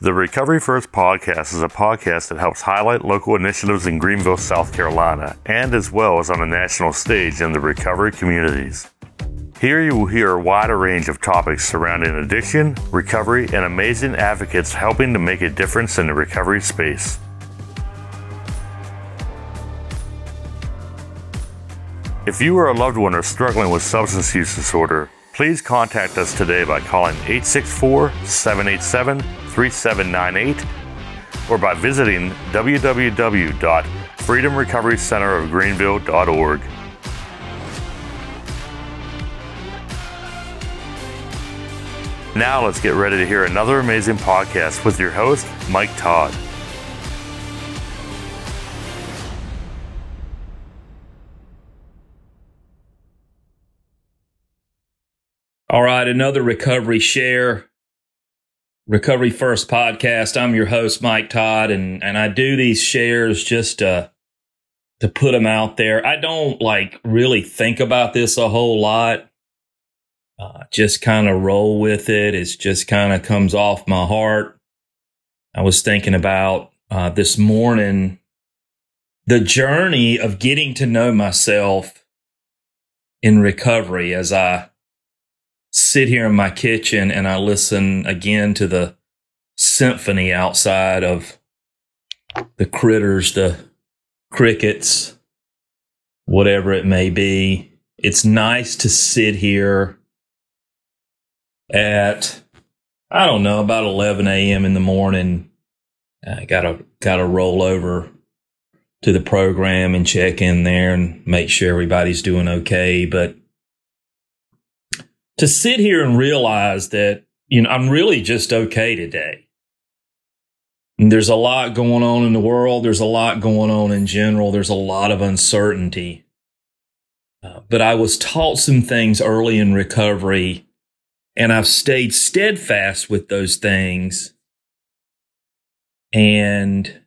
The Recovery First podcast is a podcast that helps highlight local initiatives in Greenville, South Carolina, and as well as on a national stage in the recovery communities. Here you will hear a wider range of topics surrounding addiction, recovery, and amazing advocates helping to make a difference in the recovery space. If you or a loved one are struggling with substance use disorder, please contact us today by calling 864 787 3798 or by visiting www.freedomrecoverycenterofgreenville.org. Now let's get ready to hear another amazing podcast with your host, Mike Todd. All right, another recovery share. Recovery First podcast. I'm your host, Mike Todd, and, and I do these shares just to, to put them out there. I don't like really think about this a whole lot. Uh, just kind of roll with it. It just kind of comes off my heart. I was thinking about uh, this morning the journey of getting to know myself in recovery as I sit here in my kitchen and I listen again to the symphony outside of the critters, the crickets, whatever it may be. It's nice to sit here at, I don't know, about 11 a.m. in the morning. I gotta, gotta roll over to the program and check in there and make sure everybody's doing okay. But to sit here and realize that, you know, I'm really just okay today. And there's a lot going on in the world. There's a lot going on in general. There's a lot of uncertainty. Uh, but I was taught some things early in recovery and I've stayed steadfast with those things. And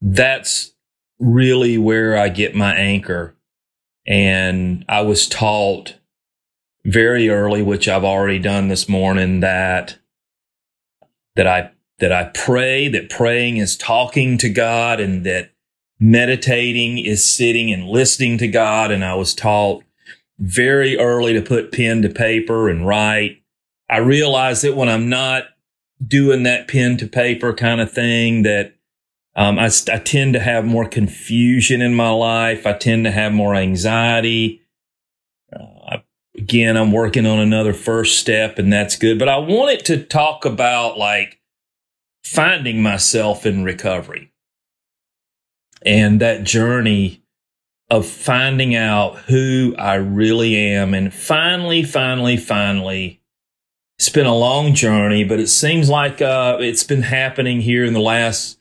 that's really where I get my anchor. And I was taught very early, which I've already done this morning, that that I that I pray, that praying is talking to God and that meditating is sitting and listening to God. And I was taught very early to put pen to paper and write. I realize that when I'm not doing that pen to paper kind of thing, that um, I, I tend to have more confusion in my life. I tend to have more anxiety. Again, I'm working on another first step and that's good. But I wanted to talk about like finding myself in recovery and that journey of finding out who I really am. And finally, finally, finally, it's been a long journey, but it seems like uh, it's been happening here in the last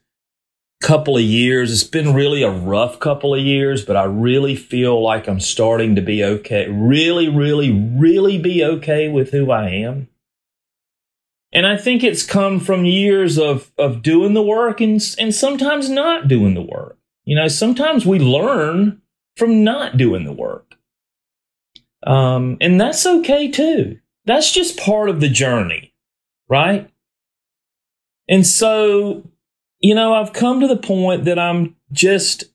couple of years. It's been really a rough couple of years, but I really feel like I'm starting to be okay. Really, really, really be okay with who I am. And I think it's come from years of, of doing the work and, and sometimes not doing the work. You know, sometimes we learn from not doing the work. Um, and that's okay too. That's just part of the journey, right? And so you know, I've come to the point that I'm just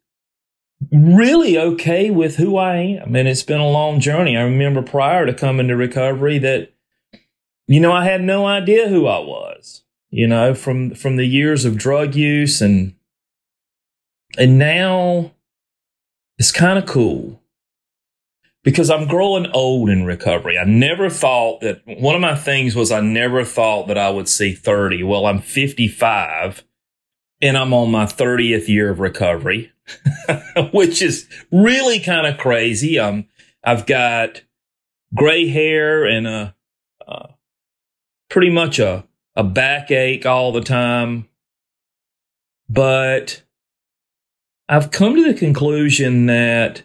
really okay with who I am. And it's been a long journey. I remember prior to coming to recovery that, you know, I had no idea who I was, you know, from, from the years of drug use and, and now it's kind of cool because I'm growing old in recovery. I never thought that one of my things was I never thought that I would see 30. Well, I'm 55 and I'm on my 30th year of recovery, which is really kind of crazy. Um, I've got gray hair and a, uh, pretty much a, a backache all the time. But I've come to the conclusion that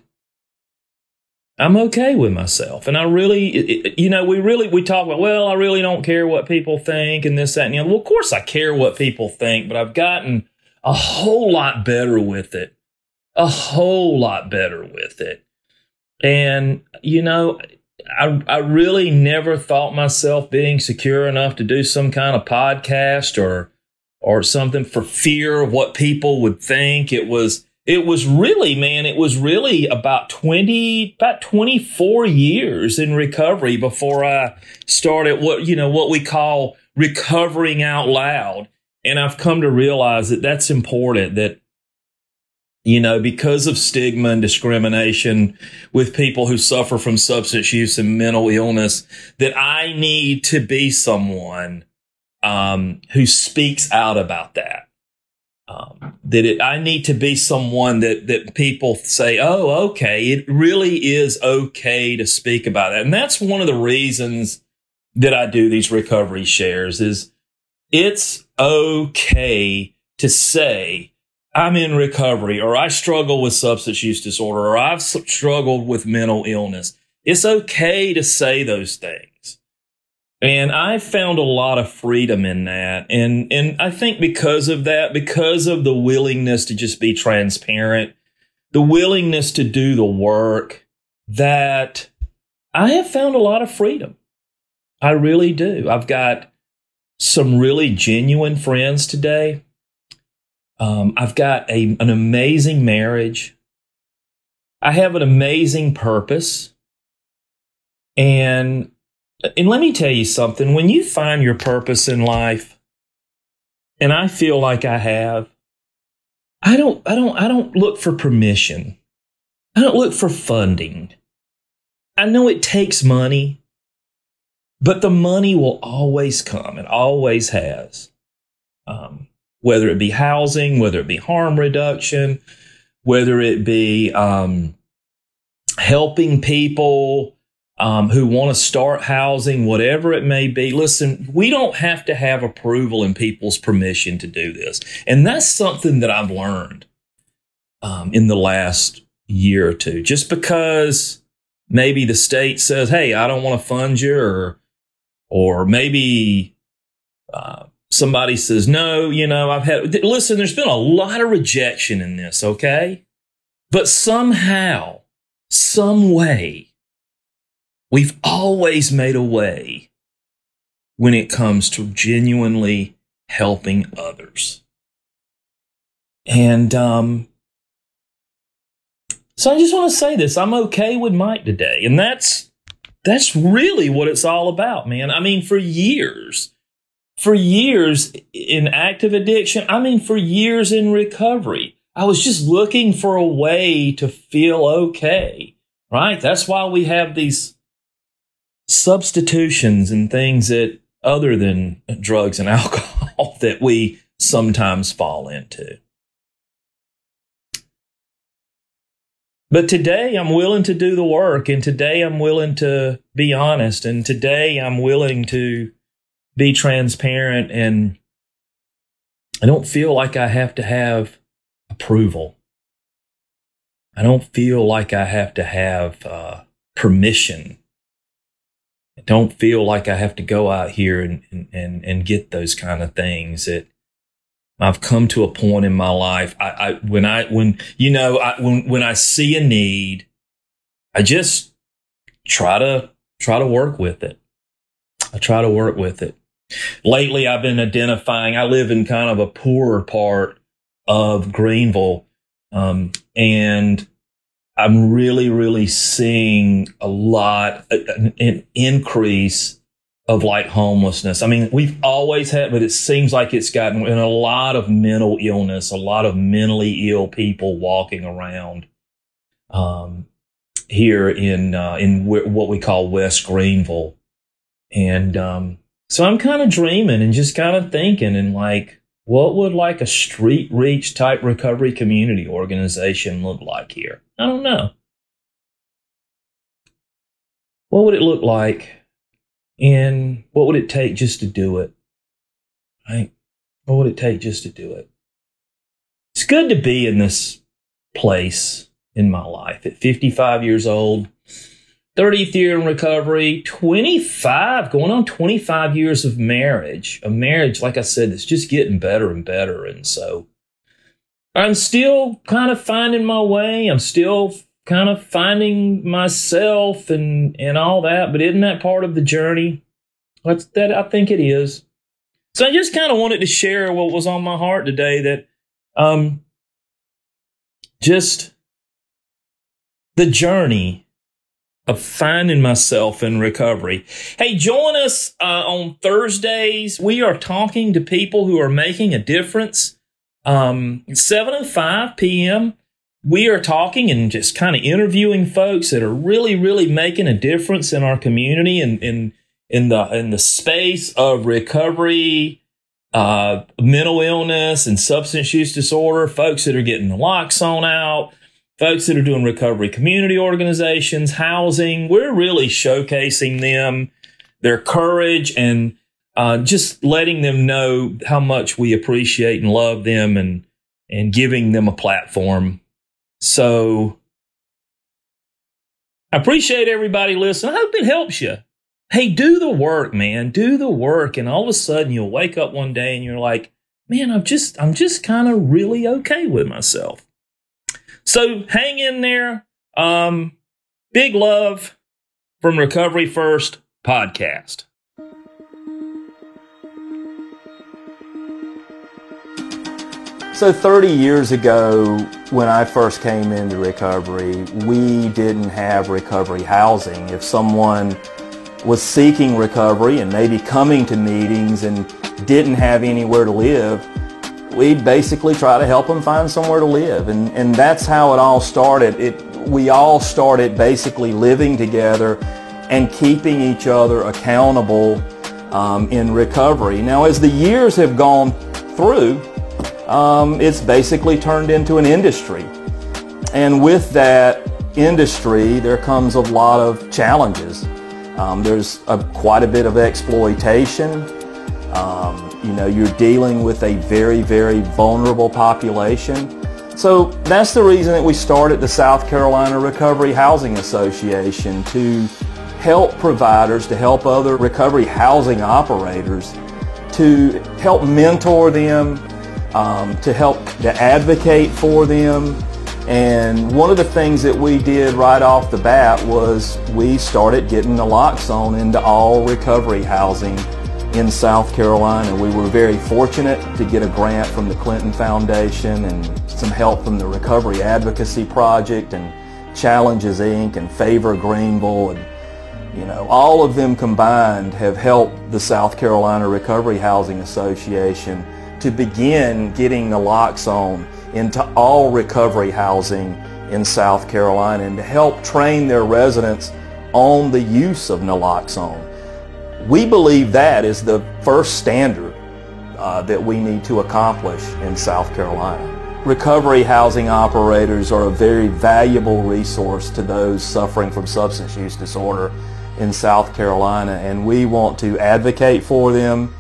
I'm okay with myself. And I really, you know, we really, we talk about, well, I really don't care what people think and this, that, and the other. Well, of course I care what people think, but I've gotten a whole lot better with it. A whole lot better with it. And, you know, I, I really never thought myself being secure enough to do some kind of podcast or or something for fear of what people would think. It was it was really, man, it was really about 20, about 24 years in recovery before I started what, you know, what we call recovering out loud. And I've come to realize that that's important that you know, because of stigma and discrimination with people who suffer from substance use and mental illness, that I need to be someone um, who speaks out about that. Um, that it, I need to be someone that that people say, "Oh, okay, it really is okay to speak about that," and that's one of the reasons that I do these recovery shares. Is it's okay to say I'm in recovery or I struggle with substance use disorder or I've struggled with mental illness. It's okay to say those things. And I found a lot of freedom in that. And, and I think because of that, because of the willingness to just be transparent, the willingness to do the work that I have found a lot of freedom. I really do. I've got some really genuine friends today um, I've got a, an amazing marriage. I have an amazing purpose. And, and let me tell you something when you find your purpose in life, and I feel like I have, I don't, I don't, I don't look for permission. I don't look for funding. I know it takes money, but the money will always come. It always has. Um, whether it be housing, whether it be harm reduction, whether it be um, helping people um, who want to start housing, whatever it may be. Listen, we don't have to have approval and people's permission to do this. And that's something that I've learned um, in the last year or two. Just because maybe the state says, hey, I don't want to fund you, or, or maybe uh, somebody says, no, you know, I've had, listen, there's been a lot of rejection in this, okay? But somehow, some way, we've always made a way when it comes to genuinely helping others. And, um, so I just want to say this. I'm okay with Mike today. And that's, that's really what it's all about, man. I mean, for years, for years in active addiction. I mean, for years in recovery. I was just looking for a way to feel okay, right? That's why we have these substitutions and things that other than drugs and alcohol that we sometimes fall into. But today I'm willing to do the work and today I'm willing to be honest and today I'm willing to be transparent and I don't feel like I have to have approval. I don't feel like I have to have uh, permission. Don't feel like I have to go out here and, and, and get those kind of things that I've come to a point in my life. I, I when I, when, you know, I, when, when I see a need, I just try to, try to work with it. I try to work with it. Lately, I've been identifying, I live in kind of a poorer part of Greenville. Um, and I'm really, really seeing a lot, an, an increase of like homelessness. I mean, we've always had, but it seems like it's gotten in a lot of mental illness, a lot of mentally ill people walking around um, here in uh, in w- what we call West Greenville, and um, so I'm kind of dreaming and just kind of thinking and like, what would like a street reach type recovery community organization look like here? I don't know. What would it look like? And what would it take just to do it? Right? What would it take just to do it? It's good to be in this place in my life at 55 years old 30th year in recovery, 25, going on 25 years of marriage. A marriage, like I said, it's just getting better and better. And so I'm still kind of finding my way. I'm still kind of finding myself and and all that. But isn't that part of the journey? That's that I think it is. So I just kind of wanted to share what was on my heart today. That um, just the journey of finding myself in recovery. Hey, join us uh, on Thursdays. We are talking to people who are making a difference. Um, 7 and 5 p.m. We are talking and just kind of interviewing folks that are really, really making a difference in our community and in in the in the space of recovery, uh, mental illness, and substance use disorder. Folks that are getting naloxone out folks that are doing recovery community organizations, housing. We're really showcasing them, their courage, and uh, just letting them know how much we appreciate and love them and and giving them a platform. So I appreciate everybody listening. I hope it helps you. Hey, do the work, man. Do the work. And all of a sudden you'll wake up one day and you're like, man, I'm just I'm just kind of really okay with myself. So hang in there. Um, big love from Recovery First podcast. So 30 years ago, when I first came into recovery, we didn't have recovery housing. If someone was seeking recovery and maybe coming to meetings and didn't have anywhere to live, we'd basically try to help them find somewhere to live. And, and that's how it all started. It, we all started basically living together and keeping each other accountable um, in recovery. Now, as the years have gone through, um, it's basically turned into an industry. And with that industry, there comes a lot of challenges. Um, there's a, quite a bit of exploitation. Um, you know, you're dealing with a very, very vulnerable population. So that's the reason that we started the South Carolina Recovery Housing Association to help providers, to help other recovery housing operators, to help mentor them, um, to help to advocate for them. And one of the things that we did right off the bat was we started getting naloxone into all recovery housing in South Carolina. We were very fortunate to get a grant from the Clinton Foundation and some help from the Recovery Advocacy Project and Challenges Inc. and Favor Greenville and you know, all of them combined have helped the South Carolina Recovery Housing Association to begin getting naloxone into all recovery housing in South Carolina and to help train their residents on the use of naloxone. We believe that is the first standard uh, that we need to accomplish in South Carolina. Recovery housing operators are a very valuable resource to those suffering from substance use disorder in South Carolina, and we want to advocate for them,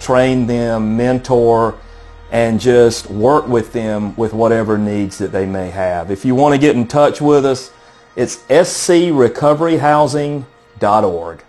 train them, mentor, and just work with them with whatever needs that they may have. If you want to get in touch with us, it's screcoveryhousing.org.